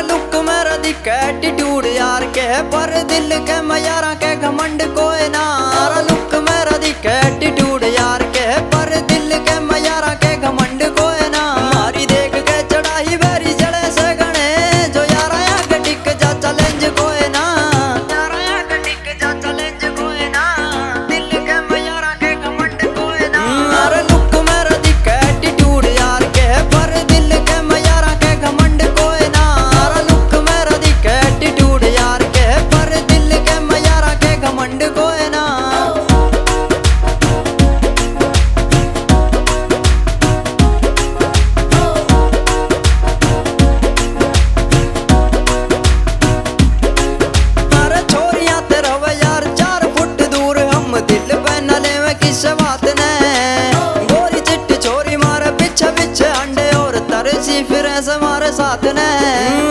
है लुक मेरा दिख एटीट्यूड यार के पर दिल के मैं यारा के घमंड कोई ना हमारे साथ ने।